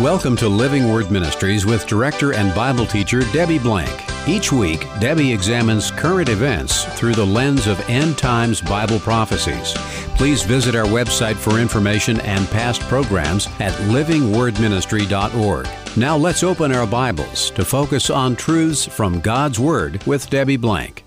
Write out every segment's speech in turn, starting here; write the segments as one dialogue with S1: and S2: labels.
S1: Welcome to Living Word Ministries with director and Bible teacher Debbie Blank. Each week, Debbie examines current events through the lens of end times Bible prophecies. Please visit our website for information and past programs at livingwordministry.org. Now let's open our Bibles to focus on truths from God's Word with Debbie Blank.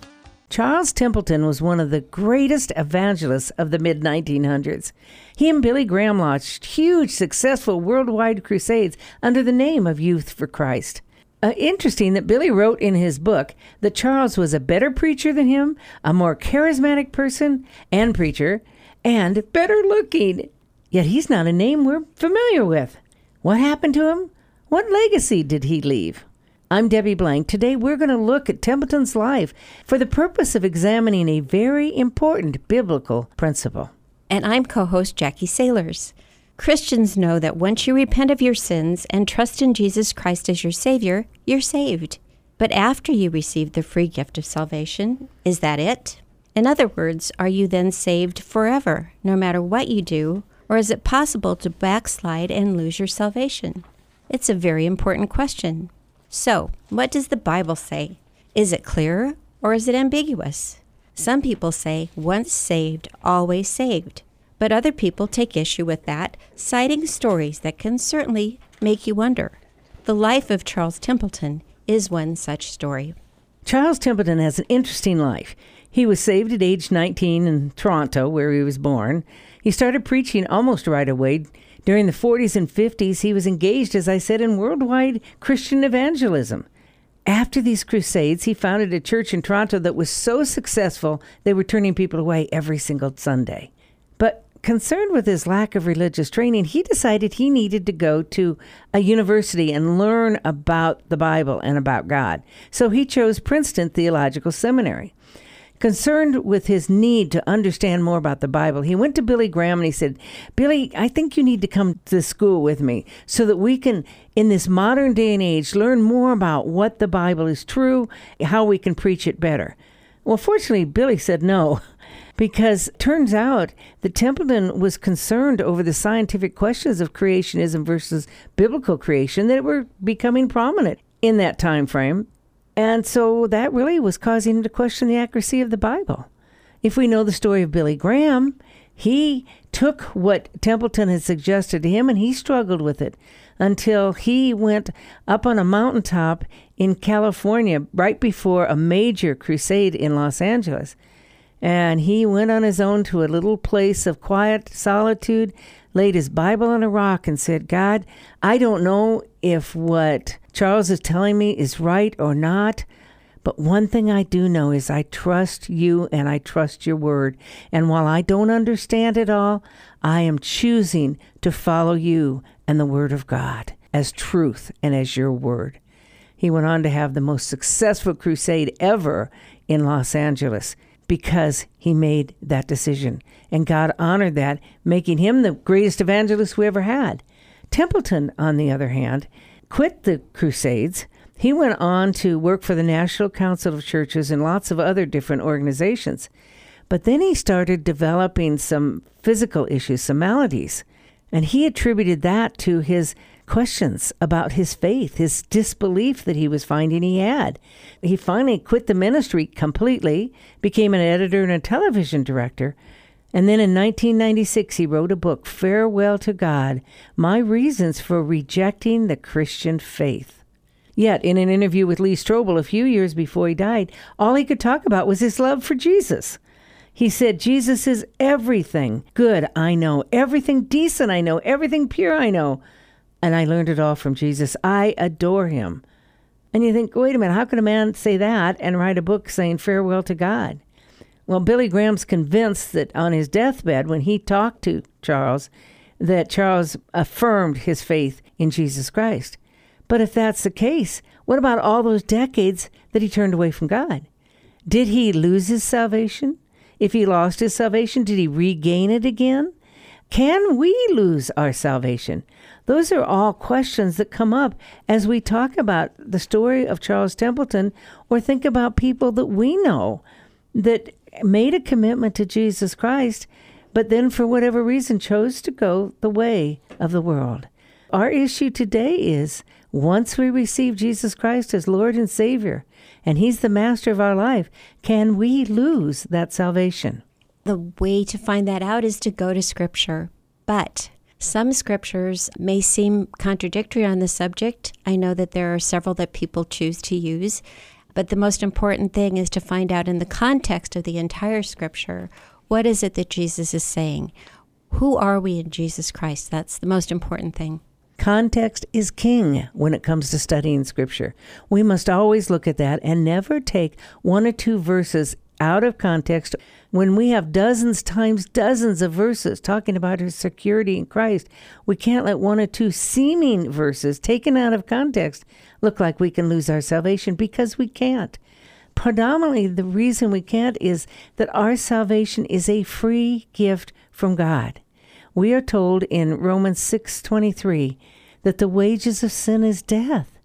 S2: Charles Templeton was one of the greatest evangelists of the mid 1900s. He and Billy Graham launched huge, successful worldwide crusades under the name of Youth for Christ. Uh, interesting that Billy wrote in his book that Charles was a better preacher than him, a more charismatic person and preacher, and better looking. Yet he's not a name we're familiar with. What happened to him? What legacy did he leave? I'm Debbie Blank. Today we're going to look at Templeton's life for the purpose of examining a very important biblical principle.
S3: And I'm co host Jackie Sailors. Christians know that once you repent of your sins and trust in Jesus Christ as your Savior, you're saved. But after you receive the free gift of salvation, is that it? In other words, are you then saved forever, no matter what you do, or is it possible to backslide and lose your salvation? It's a very important question. So, what does the Bible say? Is it clear or is it ambiguous? Some people say, once saved, always saved. But other people take issue with that, citing stories that can certainly make you wonder. The life of Charles Templeton is one such story.
S2: Charles Templeton has an interesting life. He was saved at age 19 in Toronto, where he was born. He started preaching almost right away, during the 40s and 50s, he was engaged, as I said, in worldwide Christian evangelism. After these crusades, he founded a church in Toronto that was so successful they were turning people away every single Sunday. But concerned with his lack of religious training, he decided he needed to go to a university and learn about the Bible and about God. So he chose Princeton Theological Seminary. Concerned with his need to understand more about the Bible, he went to Billy Graham and he said, Billy, I think you need to come to school with me so that we can, in this modern day and age, learn more about what the Bible is true, how we can preach it better. Well, fortunately, Billy said no, because turns out that Templeton was concerned over the scientific questions of creationism versus biblical creation that were becoming prominent in that time frame. And so that really was causing him to question the accuracy of the Bible. If we know the story of Billy Graham, he took what Templeton had suggested to him and he struggled with it until he went up on a mountaintop in California right before a major crusade in Los Angeles. And he went on his own to a little place of quiet solitude, laid his Bible on a rock, and said, God, I don't know if what Charles is telling me is right or not. But one thing I do know is I trust you and I trust your word. And while I don't understand it all, I am choosing to follow you and the word of God as truth and as your word. He went on to have the most successful crusade ever in Los Angeles because he made that decision. And God honored that, making him the greatest evangelist we ever had. Templeton, on the other hand, quit the Crusades. He went on to work for the National Council of Churches and lots of other different organizations. But then he started developing some physical issues, some maladies. And he attributed that to his questions about his faith, his disbelief that he was finding he had. He finally quit the ministry completely, became an editor and a television director, and then in 1996, he wrote a book, Farewell to God My Reasons for Rejecting the Christian Faith. Yet, in an interview with Lee Strobel a few years before he died, all he could talk about was his love for Jesus. He said, Jesus is everything good I know, everything decent I know, everything pure I know. And I learned it all from Jesus. I adore him. And you think, wait a minute, how can a man say that and write a book saying farewell to God? Well, Billy Graham's convinced that on his deathbed, when he talked to Charles, that Charles affirmed his faith in Jesus Christ. But if that's the case, what about all those decades that he turned away from God? Did he lose his salvation? If he lost his salvation, did he regain it again? Can we lose our salvation? Those are all questions that come up as we talk about the story of Charles Templeton or think about people that we know that made a commitment to Jesus Christ, but then for whatever reason chose to go the way of the world. Our issue today is once we receive Jesus Christ as Lord and Savior, and He's the master of our life, can we lose that salvation?
S3: The way to find that out is to go to Scripture. But some scriptures may seem contradictory on the subject. I know that there are several that people choose to use. But the most important thing is to find out in the context of the entire scripture what is it that Jesus is saying? Who are we in Jesus Christ? That's the most important thing.
S2: Context is king when it comes to studying scripture. We must always look at that and never take one or two verses out of context when we have dozens times dozens of verses talking about our security in Christ. We can't let one or two seeming verses taken out of context look like we can lose our salvation because we can't. Predominantly, the reason we can't is that our salvation is a free gift from God. We are told in Romans 6:23 that the wages of sin is death,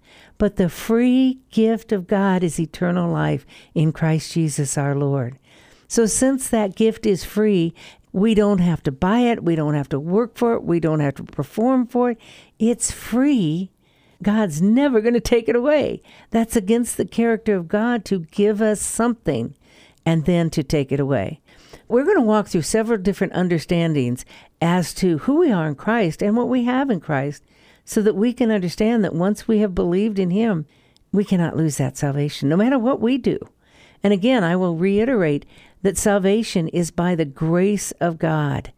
S2: but the free gift of God is eternal life in Christ Jesus our Lord. So since that gift is free, we don't have to buy it, we don't have to work for it, we don't have to perform for it. It's free. God's never going to take it away. That's against the character of God to give us something and then to take it away. We're going to walk through several different understandings as to who we are in Christ and what we have in Christ so that we can understand that once we have believed in Him, we cannot lose that salvation, no matter what we do. And again, I will reiterate that salvation is by the grace of God.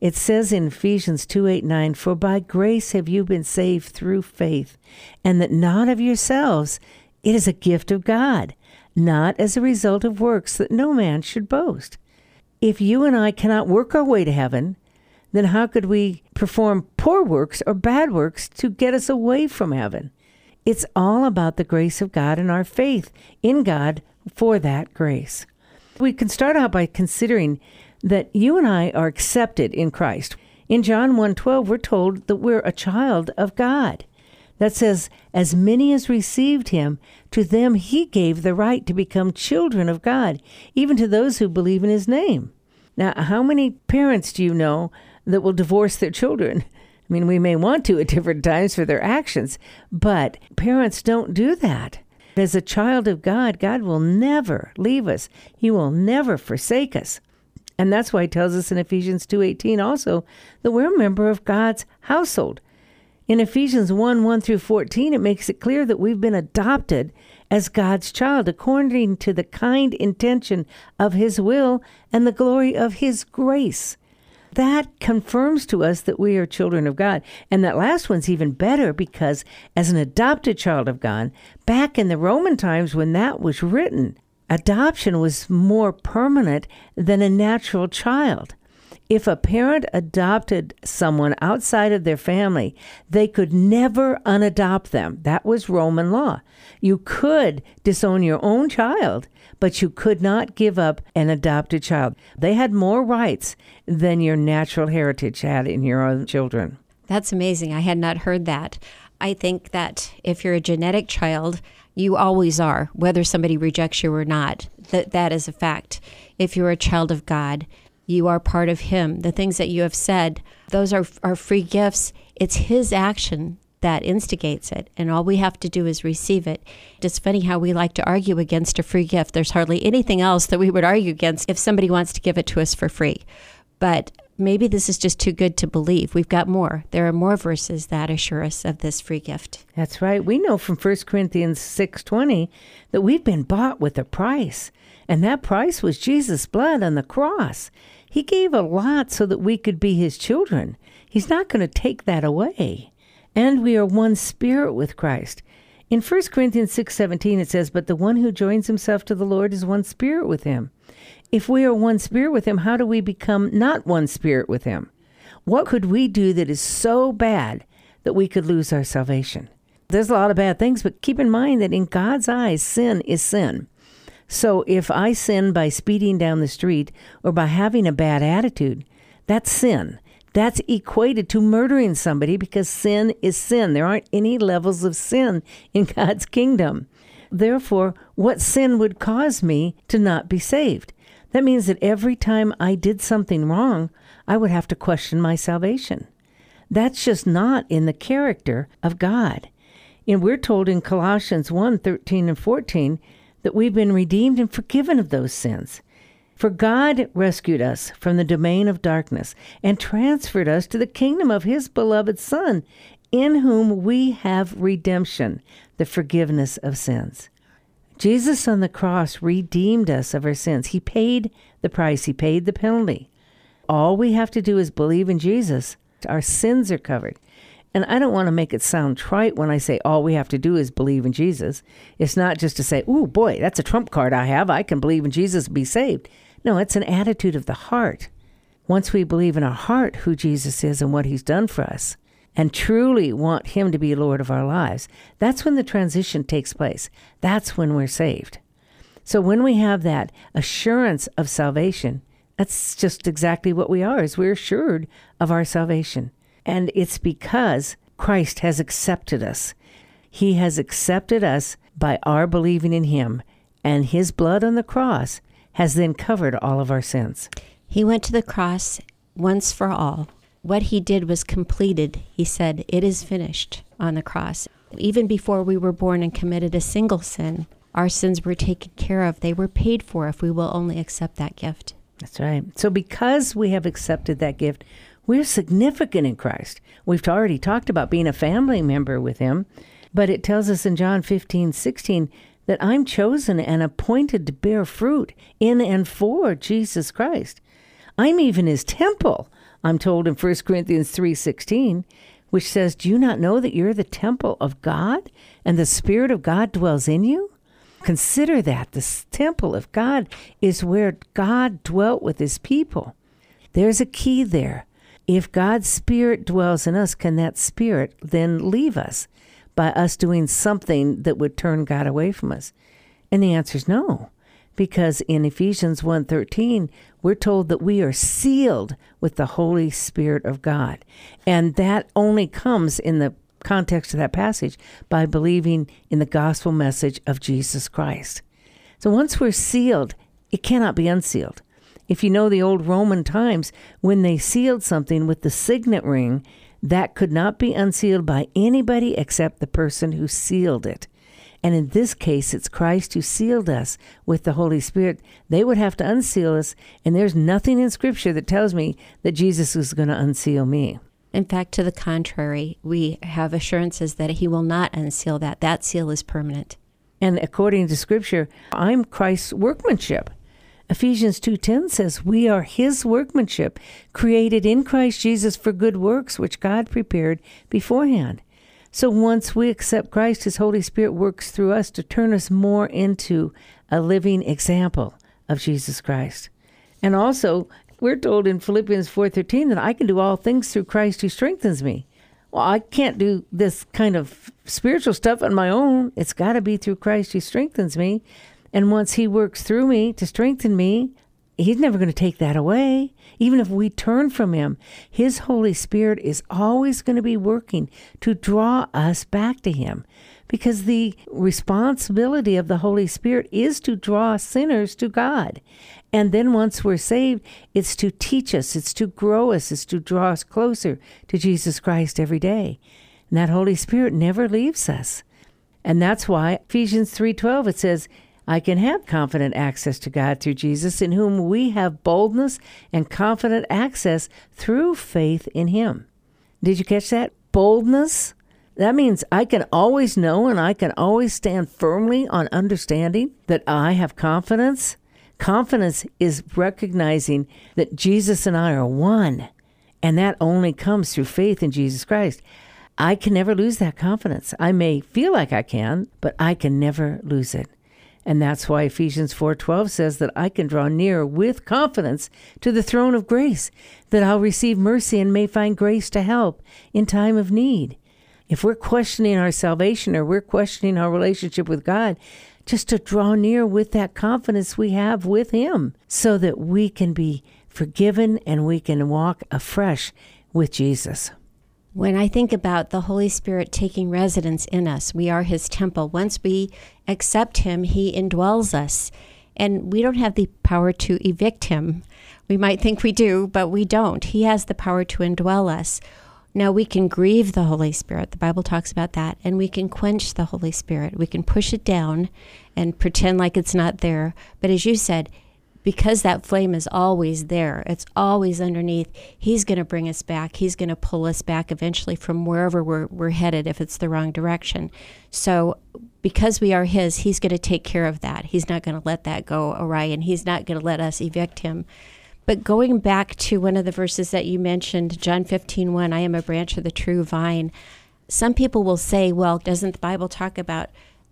S2: It says in Ephesians 2 8 9, For by grace have you been saved through faith, and that not of yourselves, it is a gift of God, not as a result of works that no man should boast. If you and I cannot work our way to heaven, then how could we perform poor works or bad works to get us away from heaven? It's all about the grace of God and our faith in God for that grace. We can start out by considering that you and I are accepted in Christ. In John 1:12 we're told that we're a child of God. That says, as many as received him, to them he gave the right to become children of God, even to those who believe in his name. Now, how many parents do you know that will divorce their children? I mean, we may want to at different times for their actions, but parents don't do that. As a child of God, God will never leave us. He will never forsake us. And that's why he tells us in Ephesians 2:18 also that we're a member of God's household. In Ephesians 1 1 through 14, it makes it clear that we've been adopted as God's child according to the kind intention of His will and the glory of His grace. That confirms to us that we are children of God. And that last one's even better because, as an adopted child of God, back in the Roman times when that was written, adoption was more permanent than a natural child. If a parent adopted someone outside of their family, they could never unadopt them. That was Roman law. You could disown your own child, but you could not give up an adopted child. They had more rights than your natural heritage had in your own children.
S3: That's amazing. I had not heard that. I think that if you're a genetic child, you always are, whether somebody rejects you or not. That that is a fact. If you're a child of God, you are part of Him. The things that you have said, those are, are free gifts. It's His action that instigates it, and all we have to do is receive it. It's funny how we like to argue against a free gift. There's hardly anything else that we would argue against if somebody wants to give it to us for free. But maybe this is just too good to believe. We've got more. There are more verses that assure us of this free gift.
S2: That's right. We know from 1 Corinthians 6:20 that we've been bought with a price, and that price was Jesus' blood on the cross. He gave a lot so that we could be his children. He's not going to take that away. And we are one spirit with Christ. In 1 Corinthians 6:17 it says, "But the one who joins himself to the Lord is one spirit with him." If we are one spirit with him, how do we become not one spirit with him? What could we do that is so bad that we could lose our salvation? There's a lot of bad things, but keep in mind that in God's eyes, sin is sin. So if I sin by speeding down the street or by having a bad attitude, that's sin. That's equated to murdering somebody because sin is sin. There aren't any levels of sin in God's kingdom. Therefore, what sin would cause me to not be saved? That means that every time I did something wrong, I would have to question my salvation. That's just not in the character of God. And we're told in Colossians 1 13 and 14 that we've been redeemed and forgiven of those sins. For God rescued us from the domain of darkness and transferred us to the kingdom of His beloved Son, in whom we have redemption, the forgiveness of sins. Jesus on the cross redeemed us of our sins. He paid the price, He paid the penalty. All we have to do is believe in Jesus. Our sins are covered. And I don't want to make it sound trite when I say all we have to do is believe in Jesus. It's not just to say, "Ooh, boy, that's a trump card I have. I can believe in Jesus and be saved." No, it's an attitude of the heart. Once we believe in our heart who Jesus is and what he's done for us, and truly want him to be Lord of our lives, that's when the transition takes place. That's when we're saved. So when we have that assurance of salvation, that's just exactly what we are, is we're assured of our salvation. And it's because Christ has accepted us. He has accepted us by our believing in him, and his blood on the cross has then covered all of our sins.
S3: He went to the cross once for all. What he did was completed. He said, It is finished on the cross. Even before we were born and committed a single sin, our sins were taken care of. They were paid for if we will only accept that gift.
S2: That's right. So, because we have accepted that gift, we're significant in Christ. We've already talked about being a family member with Him, but it tells us in John 15, 16, that I'm chosen and appointed to bear fruit in and for Jesus Christ. I'm even his temple. I'm told in 1 Corinthians 3:16, which says, "Do you not know that you're the temple of God and the spirit of God dwells in you?" Consider that the temple of God is where God dwelt with his people. There's a key there. If God's spirit dwells in us, can that spirit then leave us? by us doing something that would turn God away from us? And the answer is no. Because in Ephesians 1:13, we're told that we are sealed with the Holy Spirit of God. And that only comes in the context of that passage by believing in the gospel message of Jesus Christ. So once we're sealed, it cannot be unsealed. If you know the old Roman times, when they sealed something with the signet ring, that could not be unsealed by anybody except the person who sealed it. And in this case, it's Christ who sealed us with the Holy Spirit. They would have to unseal us, and there's nothing in Scripture that tells me that Jesus is going to unseal me.
S3: In fact, to the contrary, we have assurances that He will not unseal that. That seal is permanent.
S2: And according to Scripture, I'm Christ's workmanship. Ephesians 2:10 says, "We are his workmanship, created in Christ Jesus for good works which God prepared beforehand." So once we accept Christ, his Holy Spirit works through us to turn us more into a living example of Jesus Christ. And also, we're told in Philippians 4:13 that I can do all things through Christ who strengthens me. Well, I can't do this kind of spiritual stuff on my own. It's got to be through Christ who strengthens me. And once He works through me to strengthen me, He's never going to take that away. Even if we turn from Him, His Holy Spirit is always going to be working to draw us back to Him. Because the responsibility of the Holy Spirit is to draw sinners to God. And then once we're saved, it's to teach us, it's to grow us, it's to draw us closer to Jesus Christ every day. And that Holy Spirit never leaves us. And that's why Ephesians 3:12 it says, I can have confident access to God through Jesus, in whom we have boldness and confident access through faith in Him. Did you catch that? Boldness? That means I can always know and I can always stand firmly on understanding that I have confidence. Confidence is recognizing that Jesus and I are one, and that only comes through faith in Jesus Christ. I can never lose that confidence. I may feel like I can, but I can never lose it. And that's why Ephesians 4:12 says that I can draw near with confidence to the throne of grace, that I'll receive mercy and may find grace to help in time of need. If we're questioning our salvation or we're questioning our relationship with God, just to draw near with that confidence we have with him so that we can be forgiven and we can walk afresh with Jesus.
S3: When I think about the Holy Spirit taking residence in us, we are His temple. Once we accept Him, He indwells us. And we don't have the power to evict Him. We might think we do, but we don't. He has the power to indwell us. Now, we can grieve the Holy Spirit. The Bible talks about that. And we can quench the Holy Spirit. We can push it down and pretend like it's not there. But as you said, because that flame is always there, it's always underneath, He's going to bring us back. He's going to pull us back eventually from wherever we're, we're headed if it's the wrong direction. So, because we are His, He's going to take care of that. He's not going to let that go awry, and He's not going to let us evict Him. But going back to one of the verses that you mentioned, John 15, 1, I am a branch of the true vine. Some people will say, well, doesn't the Bible talk about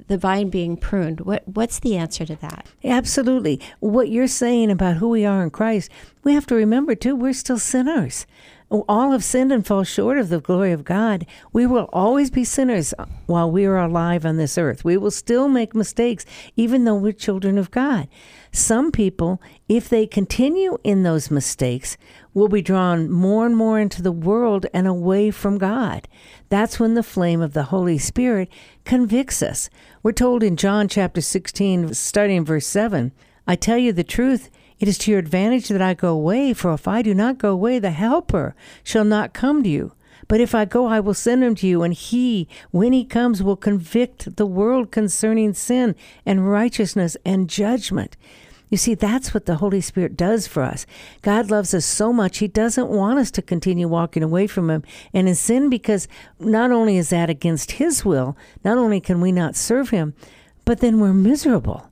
S3: the vine being pruned. What what's the answer to that?
S2: Absolutely. What you're saying about who we are in Christ, we have to remember too, we're still sinners. All have sinned and fall short of the glory of God. We will always be sinners while we are alive on this earth. We will still make mistakes, even though we're children of God. Some people, if they continue in those mistakes, will be drawn more and more into the world and away from God. That's when the flame of the Holy Spirit convicts us. We're told in John chapter 16, starting in verse 7, I tell you the truth, it is to your advantage that I go away, for if I do not go away, the Helper shall not come to you. But if I go, I will send him to you, and he, when he comes, will convict the world concerning sin and righteousness and judgment. You see, that's what the Holy Spirit does for us. God loves us so much, He doesn't want us to continue walking away from Him and in sin because not only is that against His will, not only can we not serve Him, but then we're miserable.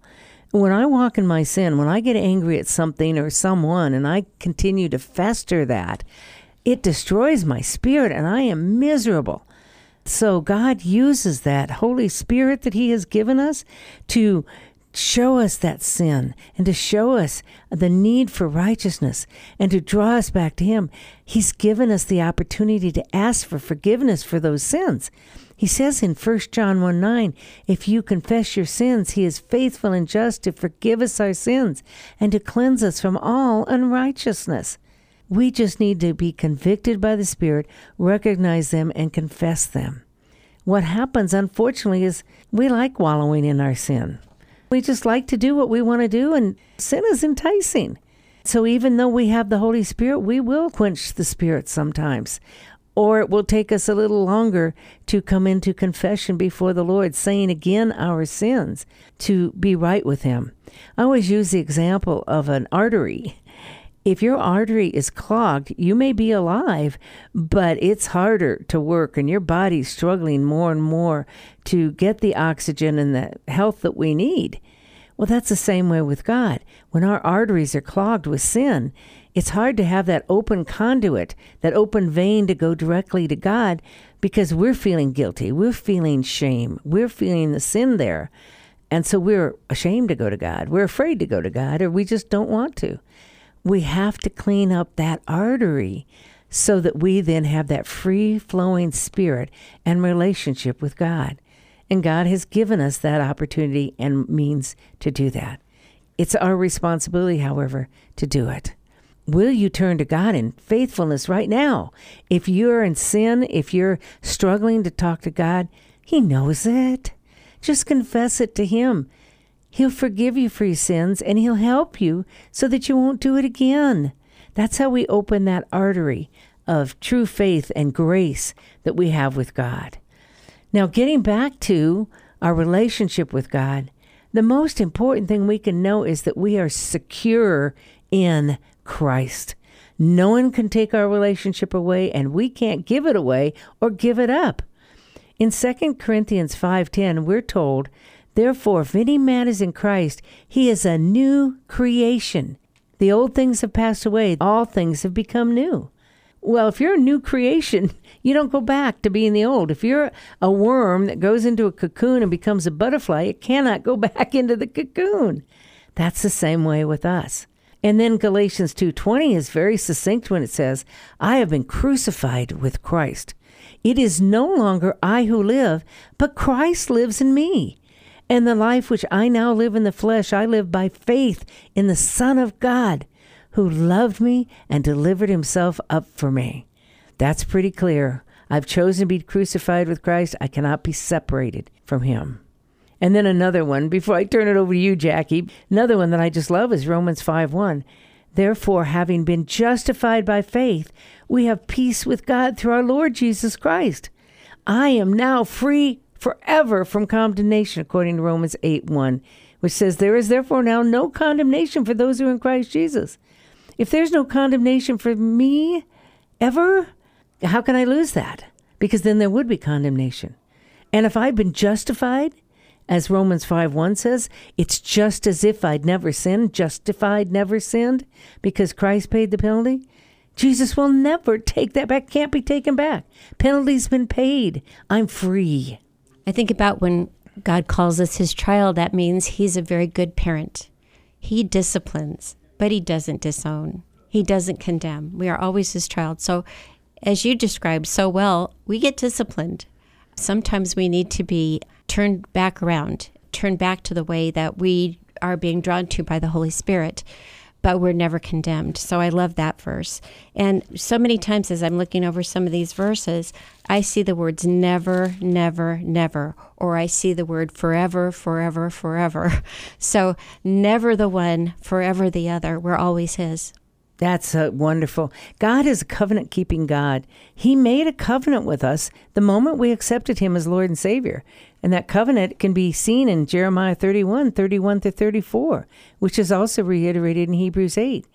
S2: When I walk in my sin, when I get angry at something or someone and I continue to fester that, it destroys my spirit and I am miserable. So God uses that Holy Spirit that He has given us to show us that sin and to show us the need for righteousness and to draw us back to Him. He's given us the opportunity to ask for forgiveness for those sins. He says in 1 John 1 9, if you confess your sins, He is faithful and just to forgive us our sins and to cleanse us from all unrighteousness. We just need to be convicted by the Spirit, recognize them, and confess them. What happens, unfortunately, is we like wallowing in our sin. We just like to do what we want to do, and sin is enticing. So even though we have the Holy Spirit, we will quench the Spirit sometimes. Or it will take us a little longer to come into confession before the Lord, saying again our sins to be right with Him. I always use the example of an artery. If your artery is clogged, you may be alive, but it's harder to work and your body's struggling more and more to get the oxygen and the health that we need. Well, that's the same way with God. When our arteries are clogged with sin, it's hard to have that open conduit, that open vein to go directly to God because we're feeling guilty. We're feeling shame. We're feeling the sin there. And so we're ashamed to go to God. We're afraid to go to God, or we just don't want to we have to clean up that artery so that we then have that free flowing spirit and relationship with God. And God has given us that opportunity and means to do that. It's our responsibility, however, to do it. Will you turn to God in faithfulness right now? If you're in sin, if you're struggling to talk to God, He knows it. Just confess it to Him. He'll forgive you for your sins and He'll help you so that you won't do it again. That's how we open that artery of true faith and grace that we have with God. Now, getting back to our relationship with God, the most important thing we can know is that we are secure in Christ. No one can take our relationship away, and we can't give it away or give it up. In 2 Corinthians 5:10, we're told Therefore, if any man is in Christ, he is a new creation. The old things have passed away, all things have become new. Well, if you're a new creation, you don't go back to being the old. If you're a worm that goes into a cocoon and becomes a butterfly, it cannot go back into the cocoon. That's the same way with us. And then Galatians 2:20 is very succinct when it says, "I have been crucified with Christ. It is no longer I who live, but Christ lives in me." And the life which I now live in the flesh, I live by faith in the Son of God, who loved me and delivered himself up for me. That's pretty clear. I've chosen to be crucified with Christ. I cannot be separated from him. And then another one, before I turn it over to you, Jackie, another one that I just love is Romans 5 1. Therefore, having been justified by faith, we have peace with God through our Lord Jesus Christ. I am now free forever from condemnation, according to Romans 8 1, which says, There is therefore now no condemnation for those who are in Christ Jesus. If there's no condemnation for me ever, how can I lose that? Because then there would be condemnation. And if I've been justified, as Romans 5 1 says, it's just as if I'd never sinned, justified, never sinned, because Christ paid the penalty. Jesus will never take that back, can't be taken back. Penalty's been paid. I'm free.
S3: I think about when God calls us his child, that means he's a very good parent. He disciplines, but he doesn't disown. He doesn't condemn. We are always his child. So, as you described so well, we get disciplined. Sometimes we need to be turned back around, turned back to the way that we are being drawn to by the Holy Spirit but we're never condemned. So I love that verse. And so many times as I'm looking over some of these verses, I see the words never, never, never, or I see the word forever, forever, forever. So never the one, forever the other. We're always His.
S2: That's wonderful. God is a covenant keeping God. He made a covenant with us the moment we accepted Him as Lord and Savior. And that covenant can be seen in Jeremiah 31, 31 to 34, which is also reiterated in Hebrews 8.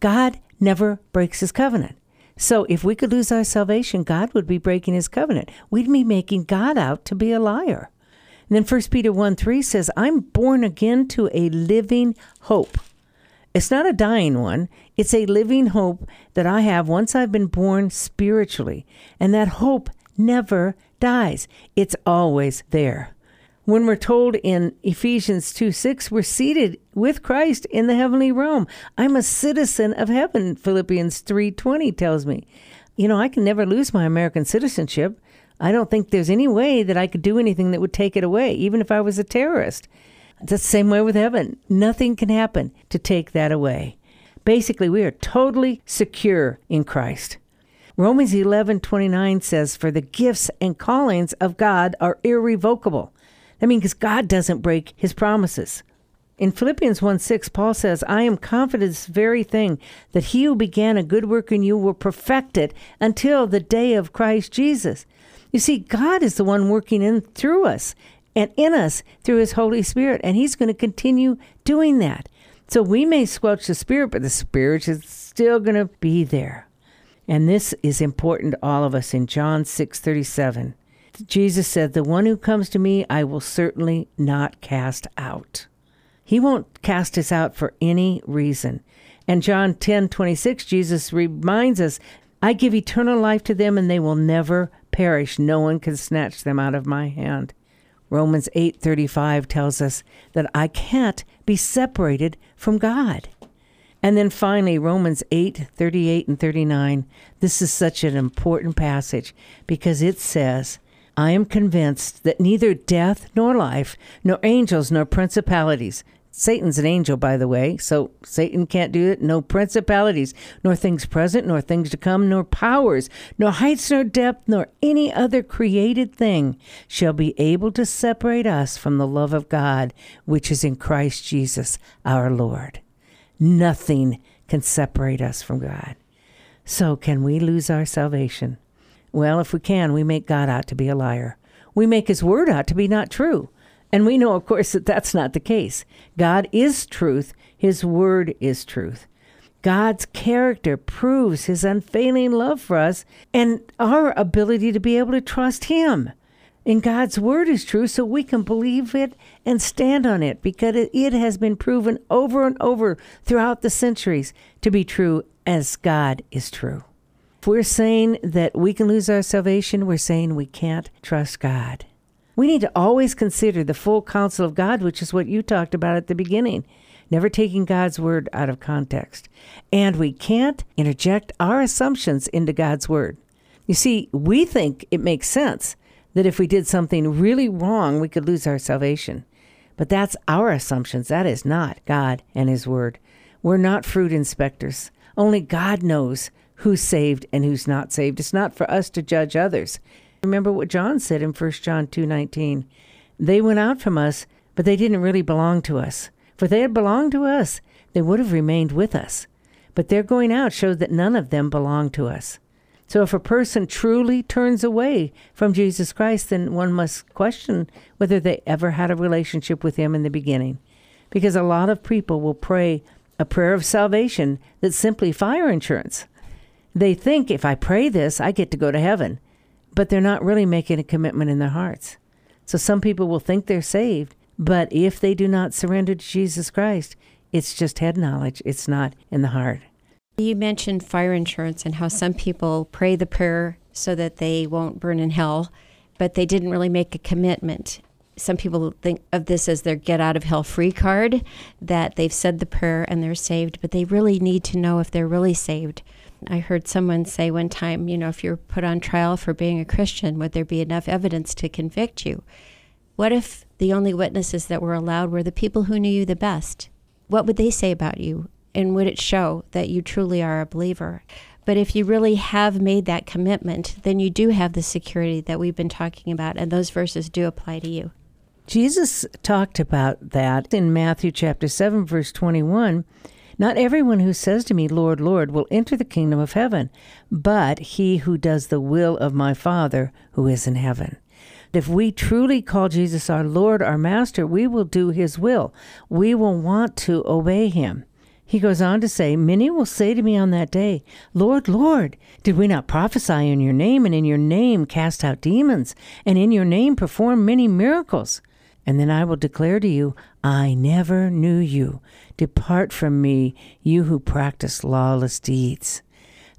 S2: God never breaks his covenant. So if we could lose our salvation, God would be breaking his covenant. We'd be making God out to be a liar. And then 1 Peter 1 3 says, I'm born again to a living hope. It's not a dying one, it's a living hope that I have once I've been born spiritually. And that hope never dies, it's always there. When we're told in Ephesians 2 6, we're seated with Christ in the heavenly realm. I'm a citizen of heaven, Philippians 3.20 tells me. You know, I can never lose my American citizenship. I don't think there's any way that I could do anything that would take it away, even if I was a terrorist. It's the same way with heaven. Nothing can happen to take that away. Basically, we are totally secure in Christ. Romans 11:29 says for the gifts and callings of God are irrevocable. That means God doesn't break his promises. In Philippians 1 6, Paul says, I am confident this very thing, that he who began a good work in you will perfect it until the day of Christ Jesus. You see, God is the one working in through us and in us through his Holy Spirit, and he's going to continue doing that. So we may squelch the spirit, but the spirit is still going to be there. And this is important to all of us in John 6:37. Jesus said, "The one who comes to me, I will certainly not cast out." He won't cast us out for any reason. And John 10:26, Jesus reminds us, "I give eternal life to them and they will never perish. No one can snatch them out of my hand." Romans 8:35 tells us that I can't be separated from God. And then finally Romans 8:38 and 39. This is such an important passage because it says, I am convinced that neither death nor life, nor angels nor principalities, Satan's an angel, by the way, so Satan can't do it. No principalities, nor things present, nor things to come, nor powers, nor heights, nor depth, nor any other created thing shall be able to separate us from the love of God, which is in Christ Jesus our Lord. Nothing can separate us from God. So, can we lose our salvation? Well, if we can, we make God out to be a liar. We make his word out to be not true. And we know, of course, that that's not the case. God is truth, His word is truth. God's character proves His unfailing love for us and our ability to be able to trust Him. And God's word is true, so we can believe it and stand on it because it has been proven over and over throughout the centuries to be true as God is true. If we're saying that we can lose our salvation, we're saying we can't trust God. We need to always consider the full counsel of God, which is what you talked about at the beginning, never taking God's word out of context. And we can't interject our assumptions into God's word. You see, we think it makes sense that if we did something really wrong, we could lose our salvation. But that's our assumptions. That is not God and His Word. We're not fruit inspectors. Only God knows who's saved and who's not saved. It's not for us to judge others. Remember what John said in 1 John 2:19. They went out from us, but they didn't really belong to us. For they had belonged to us, they would have remained with us. but their going out showed that none of them belonged to us. So if a person truly turns away from Jesus Christ, then one must question whether they ever had a relationship with Him in the beginning. Because a lot of people will pray a prayer of salvation that's simply fire insurance. They think if I pray this, I get to go to heaven, but they're not really making a commitment in their hearts. So some people will think they're saved, but if they do not surrender to Jesus Christ, it's just head knowledge, it's not in the heart.
S3: You mentioned fire insurance and how some people pray the prayer so that they won't burn in hell, but they didn't really make a commitment. Some people think of this as their get out of hell free card, that they've said the prayer and they're saved, but they really need to know if they're really saved. I heard someone say one time, you know, if you're put on trial for being a Christian, would there be enough evidence to convict you? What if the only witnesses that were allowed were the people who knew you the best? What would they say about you? And would it show that you truly are a believer? But if you really have made that commitment, then you do have the security that we've been talking about, and those verses do apply to you.
S2: Jesus talked about that in Matthew chapter 7, verse 21. Not everyone who says to me, Lord, Lord, will enter the kingdom of heaven, but he who does the will of my Father who is in heaven. If we truly call Jesus our Lord, our Master, we will do his will. We will want to obey him. He goes on to say, Many will say to me on that day, Lord, Lord, did we not prophesy in your name, and in your name cast out demons, and in your name perform many miracles? And then I will declare to you, I never knew you. Depart from me, you who practice lawless deeds.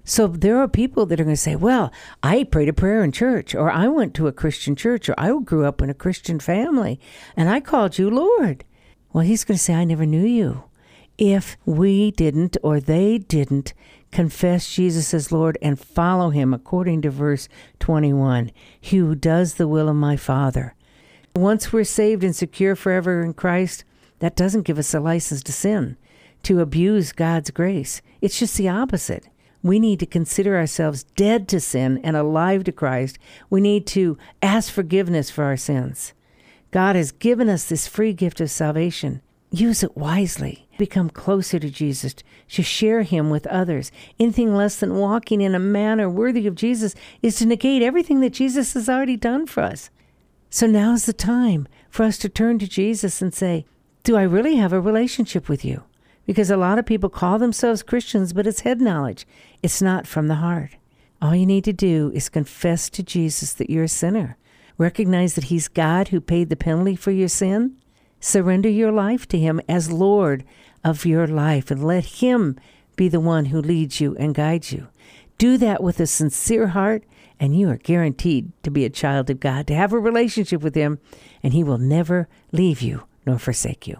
S2: So there are people that are going to say, Well, I prayed a prayer in church, or I went to a Christian church, or I grew up in a Christian family, and I called you Lord. Well, he's going to say, I never knew you if we didn't or they didn't confess Jesus as Lord and follow him according to verse 21. He who does the will of my Father. Once we're saved and secure forever in Christ, that doesn't give us a license to sin, to abuse God's grace. It's just the opposite. We need to consider ourselves dead to sin and alive to Christ. We need to ask forgiveness for our sins. God has given us this free gift of salvation. Use it wisely. Become closer to Jesus, to share him with others. Anything less than walking in a manner worthy of Jesus is to negate everything that Jesus has already done for us. So now's the time for us to turn to Jesus and say, Do I really have a relationship with you? Because a lot of people call themselves Christians, but it's head knowledge. It's not from the heart. All you need to do is confess to Jesus that you're a sinner. Recognize that He's God who paid the penalty for your sin Surrender your life to Him as Lord of your life and let Him be the one who leads you and guides you. Do that with a sincere heart, and you are guaranteed to be a child of God, to have a relationship with Him, and He will never leave you nor forsake you.